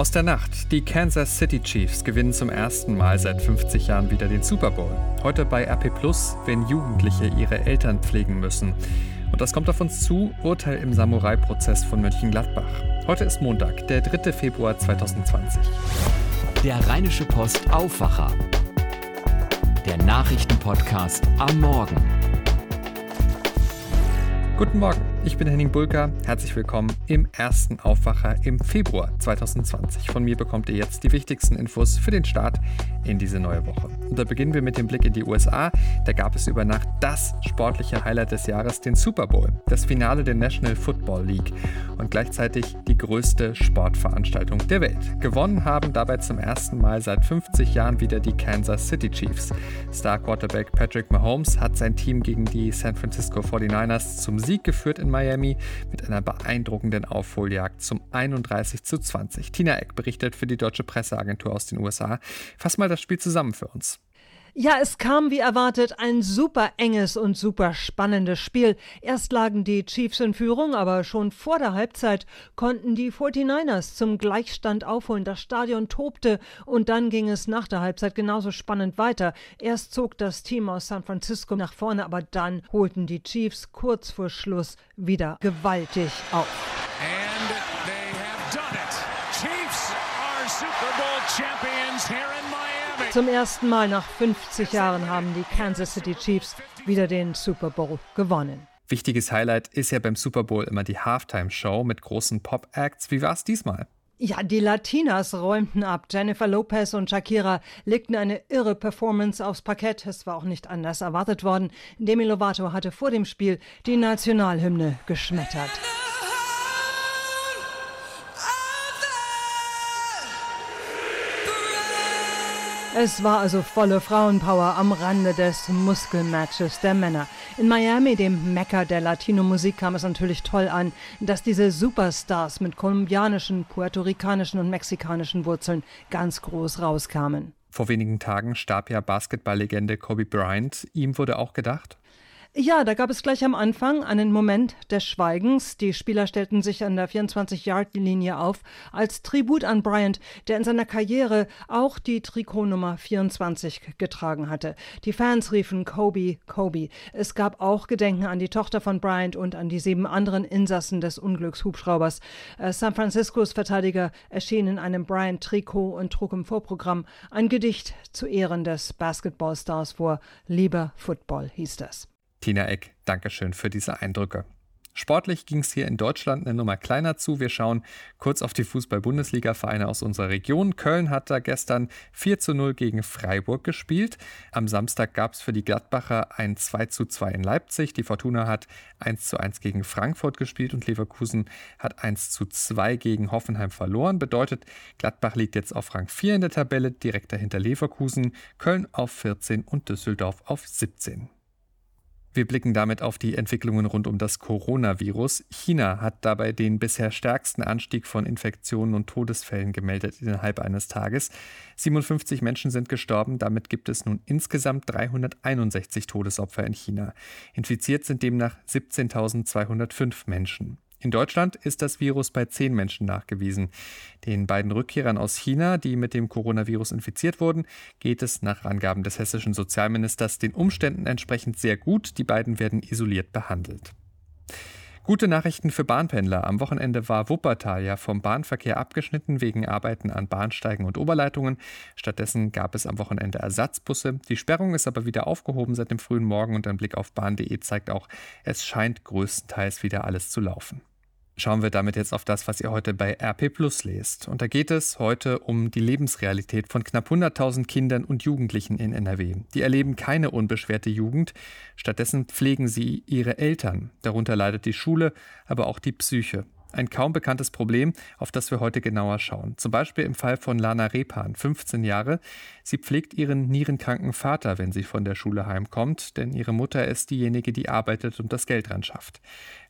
Aus der Nacht. Die Kansas City Chiefs gewinnen zum ersten Mal seit 50 Jahren wieder den Super Bowl. Heute bei RP Plus, wenn Jugendliche ihre Eltern pflegen müssen. Und das kommt auf uns zu, Urteil im Samurai-Prozess von Mönchengladbach. Heute ist Montag, der 3. Februar 2020. Der Rheinische Post Aufwacher. Der Nachrichtenpodcast am Morgen. Guten Morgen. Ich bin Henning Bulka. Herzlich willkommen im ersten Aufwacher im Februar 2020. Von mir bekommt ihr jetzt die wichtigsten Infos für den Start in diese neue Woche. Und da beginnen wir mit dem Blick in die USA. Da gab es über Nacht das sportliche Highlight des Jahres, den Super Bowl, das Finale der National Football League und gleichzeitig die größte Sportveranstaltung der Welt. Gewonnen haben dabei zum ersten Mal seit 50 Jahren wieder die Kansas City Chiefs. Star Quarterback Patrick Mahomes hat sein Team gegen die San Francisco 49ers zum Sieg geführt in Miami mit einer beeindruckenden Aufholjagd zum 31 zu 20. Tina Eck berichtet für die deutsche Presseagentur aus den USA. Fass mal das Spiel zusammen für uns. Ja, es kam wie erwartet ein super enges und super spannendes Spiel. Erst lagen die Chiefs in Führung, aber schon vor der Halbzeit konnten die 49ers zum Gleichstand aufholen. Das Stadion tobte und dann ging es nach der Halbzeit genauso spannend weiter. Erst zog das Team aus San Francisco nach vorne, aber dann holten die Chiefs kurz vor Schluss wieder gewaltig auf. Zum ersten Mal nach 50 Jahren haben die Kansas City Chiefs wieder den Super Bowl gewonnen. Wichtiges Highlight ist ja beim Super Bowl immer die Halftime-Show mit großen Pop-Acts. Wie war es diesmal? Ja, die Latinas räumten ab. Jennifer Lopez und Shakira legten eine irre Performance aufs Parkett. Es war auch nicht anders erwartet worden. Demi Lovato hatte vor dem Spiel die Nationalhymne geschmettert. Es war also volle Frauenpower am Rande des Muskelmatches der Männer. In Miami, dem Mekka der Latino-Musik, kam es natürlich toll an, dass diese Superstars mit kolumbianischen, puerto-ricanischen und mexikanischen Wurzeln ganz groß rauskamen. Vor wenigen Tagen starb ja Basketballlegende Kobe Bryant. Ihm wurde auch gedacht? Ja, da gab es gleich am Anfang einen Moment des Schweigens. Die Spieler stellten sich an der 24-Yard-Linie auf als Tribut an Bryant, der in seiner Karriere auch die Trikotnummer 24 getragen hatte. Die Fans riefen Kobe, Kobe. Es gab auch Gedenken an die Tochter von Bryant und an die sieben anderen Insassen des Unglückshubschraubers. Äh, San Franciscos Verteidiger erschien in einem Bryant-Trikot und trug im Vorprogramm ein Gedicht zu Ehren des Basketballstars vor. Lieber Football hieß das. Tina Eck, Dankeschön für diese Eindrücke. Sportlich ging es hier in Deutschland eine Nummer kleiner zu. Wir schauen kurz auf die Fußball-Bundesliga-Vereine aus unserer Region. Köln hat da gestern 4 zu 0 gegen Freiburg gespielt. Am Samstag gab es für die Gladbacher ein 2 zu 2 in Leipzig. Die Fortuna hat 1 zu 1 gegen Frankfurt gespielt und Leverkusen hat 1 zu 2 gegen Hoffenheim verloren. Bedeutet, Gladbach liegt jetzt auf Rang 4 in der Tabelle, direkt dahinter Leverkusen, Köln auf 14 und Düsseldorf auf 17. Wir blicken damit auf die Entwicklungen rund um das Coronavirus. China hat dabei den bisher stärksten Anstieg von Infektionen und Todesfällen gemeldet innerhalb eines Tages. 57 Menschen sind gestorben, damit gibt es nun insgesamt 361 Todesopfer in China. Infiziert sind demnach 17.205 Menschen. In Deutschland ist das Virus bei zehn Menschen nachgewiesen. Den beiden Rückkehrern aus China, die mit dem Coronavirus infiziert wurden, geht es nach Angaben des hessischen Sozialministers den Umständen entsprechend sehr gut. Die beiden werden isoliert behandelt. Gute Nachrichten für Bahnpendler. Am Wochenende war Wuppertal ja vom Bahnverkehr abgeschnitten wegen Arbeiten an Bahnsteigen und Oberleitungen. Stattdessen gab es am Wochenende Ersatzbusse. Die Sperrung ist aber wieder aufgehoben seit dem frühen Morgen und ein Blick auf bahn.de zeigt auch, es scheint größtenteils wieder alles zu laufen schauen wir damit jetzt auf das, was ihr heute bei RP Plus lest. Und da geht es heute um die Lebensrealität von knapp 100.000 Kindern und Jugendlichen in NRW. Die erleben keine unbeschwerte Jugend, stattdessen pflegen sie ihre Eltern. Darunter leidet die Schule, aber auch die Psyche. Ein kaum bekanntes Problem, auf das wir heute genauer schauen. Zum Beispiel im Fall von Lana Repan, 15 Jahre. Sie pflegt ihren nierenkranken Vater, wenn sie von der Schule heimkommt, denn ihre Mutter ist diejenige, die arbeitet und das Geld ran schafft.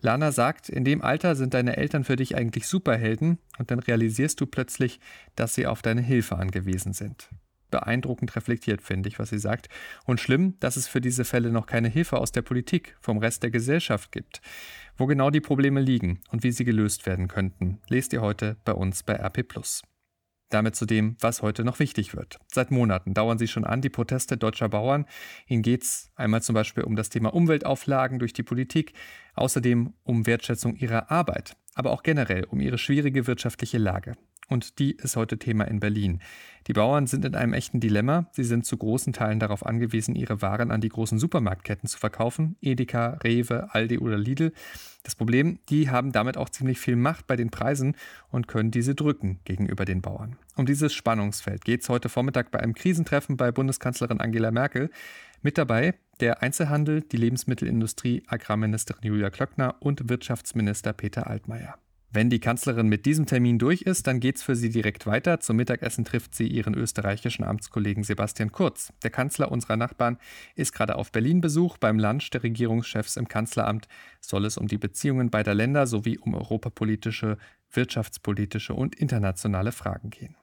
Lana sagt, in dem Alter sind deine Eltern für dich eigentlich Superhelden und dann realisierst du plötzlich, dass sie auf deine Hilfe angewiesen sind beeindruckend reflektiert, finde ich, was sie sagt. Und schlimm, dass es für diese Fälle noch keine Hilfe aus der Politik, vom Rest der Gesellschaft gibt. Wo genau die Probleme liegen und wie sie gelöst werden könnten, lest ihr heute bei uns bei RP. Damit zu dem, was heute noch wichtig wird. Seit Monaten dauern sie schon an, die Proteste deutscher Bauern. Ihnen geht es einmal zum Beispiel um das Thema Umweltauflagen durch die Politik, außerdem um Wertschätzung ihrer Arbeit, aber auch generell um ihre schwierige wirtschaftliche Lage. Und die ist heute Thema in Berlin. Die Bauern sind in einem echten Dilemma. Sie sind zu großen Teilen darauf angewiesen, ihre Waren an die großen Supermarktketten zu verkaufen. Edeka, Rewe, Aldi oder Lidl. Das Problem, die haben damit auch ziemlich viel Macht bei den Preisen und können diese drücken gegenüber den Bauern. Um dieses Spannungsfeld geht es heute Vormittag bei einem Krisentreffen bei Bundeskanzlerin Angela Merkel. Mit dabei der Einzelhandel, die Lebensmittelindustrie, Agrarministerin Julia Klöckner und Wirtschaftsminister Peter Altmaier. Wenn die Kanzlerin mit diesem Termin durch ist, dann geht es für sie direkt weiter. Zum Mittagessen trifft sie ihren österreichischen Amtskollegen Sebastian Kurz. Der Kanzler unserer Nachbarn ist gerade auf Berlin-Besuch. Beim Lunch der Regierungschefs im Kanzleramt soll es um die Beziehungen beider Länder sowie um europapolitische, wirtschaftspolitische und internationale Fragen gehen.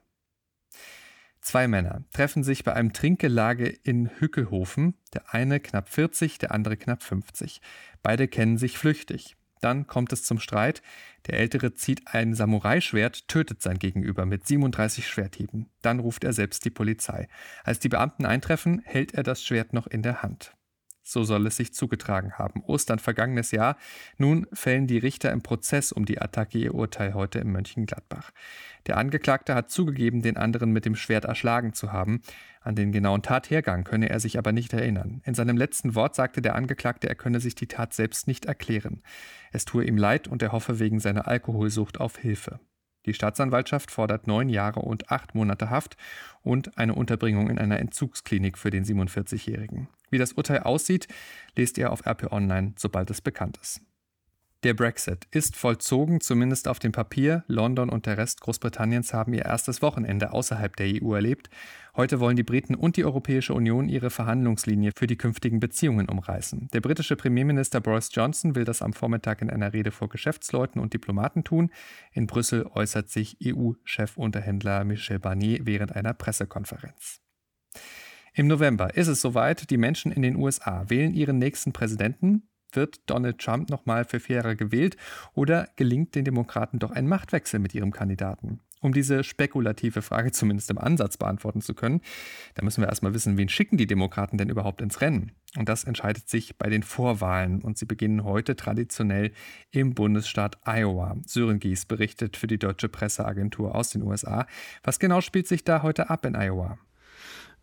Zwei Männer treffen sich bei einem Trinkgelage in Hückelhofen, der eine knapp 40, der andere knapp 50. Beide kennen sich flüchtig. Dann kommt es zum Streit. Der Ältere zieht ein Samurai-Schwert, tötet sein Gegenüber mit 37 Schwerthieben. Dann ruft er selbst die Polizei. Als die Beamten eintreffen, hält er das Schwert noch in der Hand. So soll es sich zugetragen haben. Ostern vergangenes Jahr. Nun fällen die Richter im Prozess um die Attacke ihr Urteil heute in Mönchengladbach. Der Angeklagte hat zugegeben, den anderen mit dem Schwert erschlagen zu haben. An den genauen Tathergang könne er sich aber nicht erinnern. In seinem letzten Wort sagte der Angeklagte, er könne sich die Tat selbst nicht erklären. Es tue ihm leid und er hoffe wegen seiner Alkoholsucht auf Hilfe. Die Staatsanwaltschaft fordert neun Jahre und acht Monate Haft und eine Unterbringung in einer Entzugsklinik für den 47-Jährigen. Wie das Urteil aussieht, lest ihr auf RP Online, sobald es bekannt ist. Der Brexit ist vollzogen, zumindest auf dem Papier. London und der Rest Großbritanniens haben ihr erstes Wochenende außerhalb der EU erlebt. Heute wollen die Briten und die Europäische Union ihre Verhandlungslinie für die künftigen Beziehungen umreißen. Der britische Premierminister Boris Johnson will das am Vormittag in einer Rede vor Geschäftsleuten und Diplomaten tun. In Brüssel äußert sich EU-Chefunterhändler Michel Barnier während einer Pressekonferenz. Im November ist es soweit, die Menschen in den USA wählen ihren nächsten Präsidenten. Wird Donald Trump nochmal für Jahre gewählt oder gelingt den Demokraten doch ein Machtwechsel mit ihrem Kandidaten? Um diese spekulative Frage zumindest im Ansatz beantworten zu können, da müssen wir erstmal wissen, wen schicken die Demokraten denn überhaupt ins Rennen? Und das entscheidet sich bei den Vorwahlen und sie beginnen heute traditionell im Bundesstaat Iowa. Sören Gies berichtet für die deutsche Presseagentur aus den USA. Was genau spielt sich da heute ab in Iowa?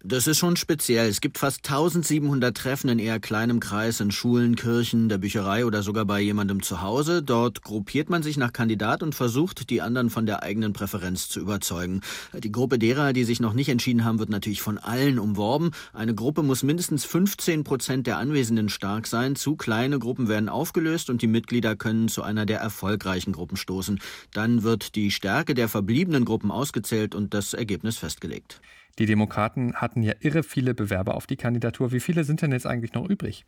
Das ist schon speziell. Es gibt fast 1700 Treffen in eher kleinem Kreis in Schulen, Kirchen, der Bücherei oder sogar bei jemandem zu Hause. Dort gruppiert man sich nach Kandidat und versucht, die anderen von der eigenen Präferenz zu überzeugen. Die Gruppe derer, die sich noch nicht entschieden haben, wird natürlich von allen umworben. Eine Gruppe muss mindestens 15 Prozent der Anwesenden stark sein. Zu kleine Gruppen werden aufgelöst und die Mitglieder können zu einer der erfolgreichen Gruppen stoßen. Dann wird die Stärke der verbliebenen Gruppen ausgezählt und das Ergebnis festgelegt. Die Demokraten hatten ja irre viele Bewerber auf die Kandidatur. Wie viele sind denn jetzt eigentlich noch übrig?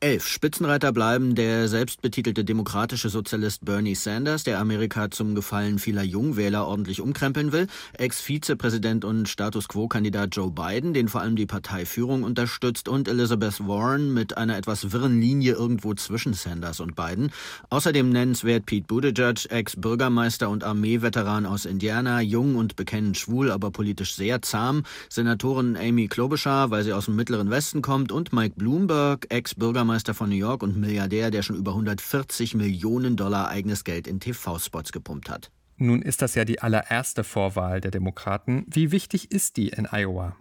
Elf Spitzenreiter bleiben der selbstbetitelte demokratische Sozialist Bernie Sanders, der Amerika zum Gefallen vieler Jungwähler ordentlich umkrempeln will, Ex-Vizepräsident und Status Quo-Kandidat Joe Biden, den vor allem die Parteiführung unterstützt, und Elizabeth Warren mit einer etwas wirren Linie irgendwo zwischen Sanders und Biden. Außerdem nennenswert Pete Buttigieg, Ex-Bürgermeister und Armeeveteran aus Indiana, jung und bekennend schwul, aber politisch sehr zahm, Senatorin Amy Klobuchar, weil sie aus dem Mittleren Westen kommt, und Mike Bloomberg, Ex-Bürgermeister Bürgermeister von New York und Milliardär, der schon über 140 Millionen Dollar eigenes Geld in TV-Spots gepumpt hat. Nun ist das ja die allererste Vorwahl der Demokraten. Wie wichtig ist die in Iowa?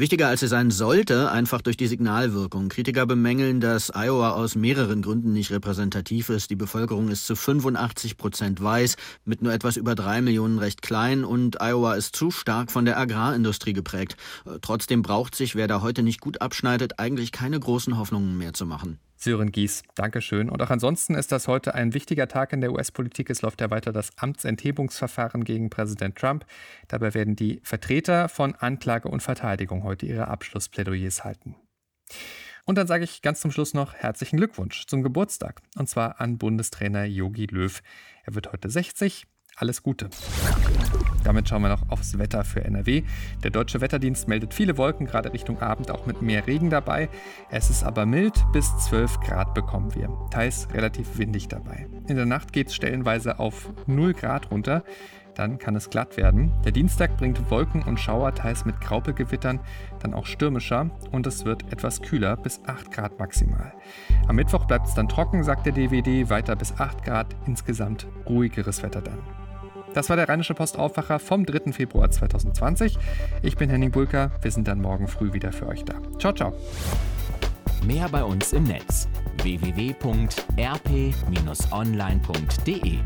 Wichtiger als sie sein sollte, einfach durch die Signalwirkung. Kritiker bemängeln, dass Iowa aus mehreren Gründen nicht repräsentativ ist. Die Bevölkerung ist zu 85 Prozent weiß, mit nur etwas über drei Millionen recht klein und Iowa ist zu stark von der Agrarindustrie geprägt. Trotzdem braucht sich, wer da heute nicht gut abschneidet, eigentlich keine großen Hoffnungen mehr zu machen. Sören Gies, Dankeschön. Und auch ansonsten ist das heute ein wichtiger Tag in der US-Politik. Es läuft ja weiter das Amtsenthebungsverfahren gegen Präsident Trump. Dabei werden die Vertreter von Anklage und Verteidigung heute ihre Abschlussplädoyers halten. Und dann sage ich ganz zum Schluss noch herzlichen Glückwunsch zum Geburtstag. Und zwar an Bundestrainer Yogi Löw. Er wird heute 60. Alles Gute. Damit schauen wir noch aufs Wetter für NRW. Der deutsche Wetterdienst meldet viele Wolken, gerade Richtung Abend auch mit mehr Regen dabei. Es ist aber mild, bis 12 Grad bekommen wir. Teils relativ windig dabei. In der Nacht geht es stellenweise auf 0 Grad runter. Dann kann es glatt werden. Der Dienstag bringt Wolken und Schauer, teils mit Graupelgewittern, dann auch stürmischer und es wird etwas kühler, bis 8 Grad maximal. Am Mittwoch bleibt es dann trocken, sagt der DWD, weiter bis 8 Grad, insgesamt ruhigeres Wetter dann. Das war der Rheinische Postaufwacher vom 3. Februar 2020. Ich bin Henning Bulker, wir sind dann morgen früh wieder für euch da. Ciao, ciao. Mehr bei uns im Netz www.rp-online.de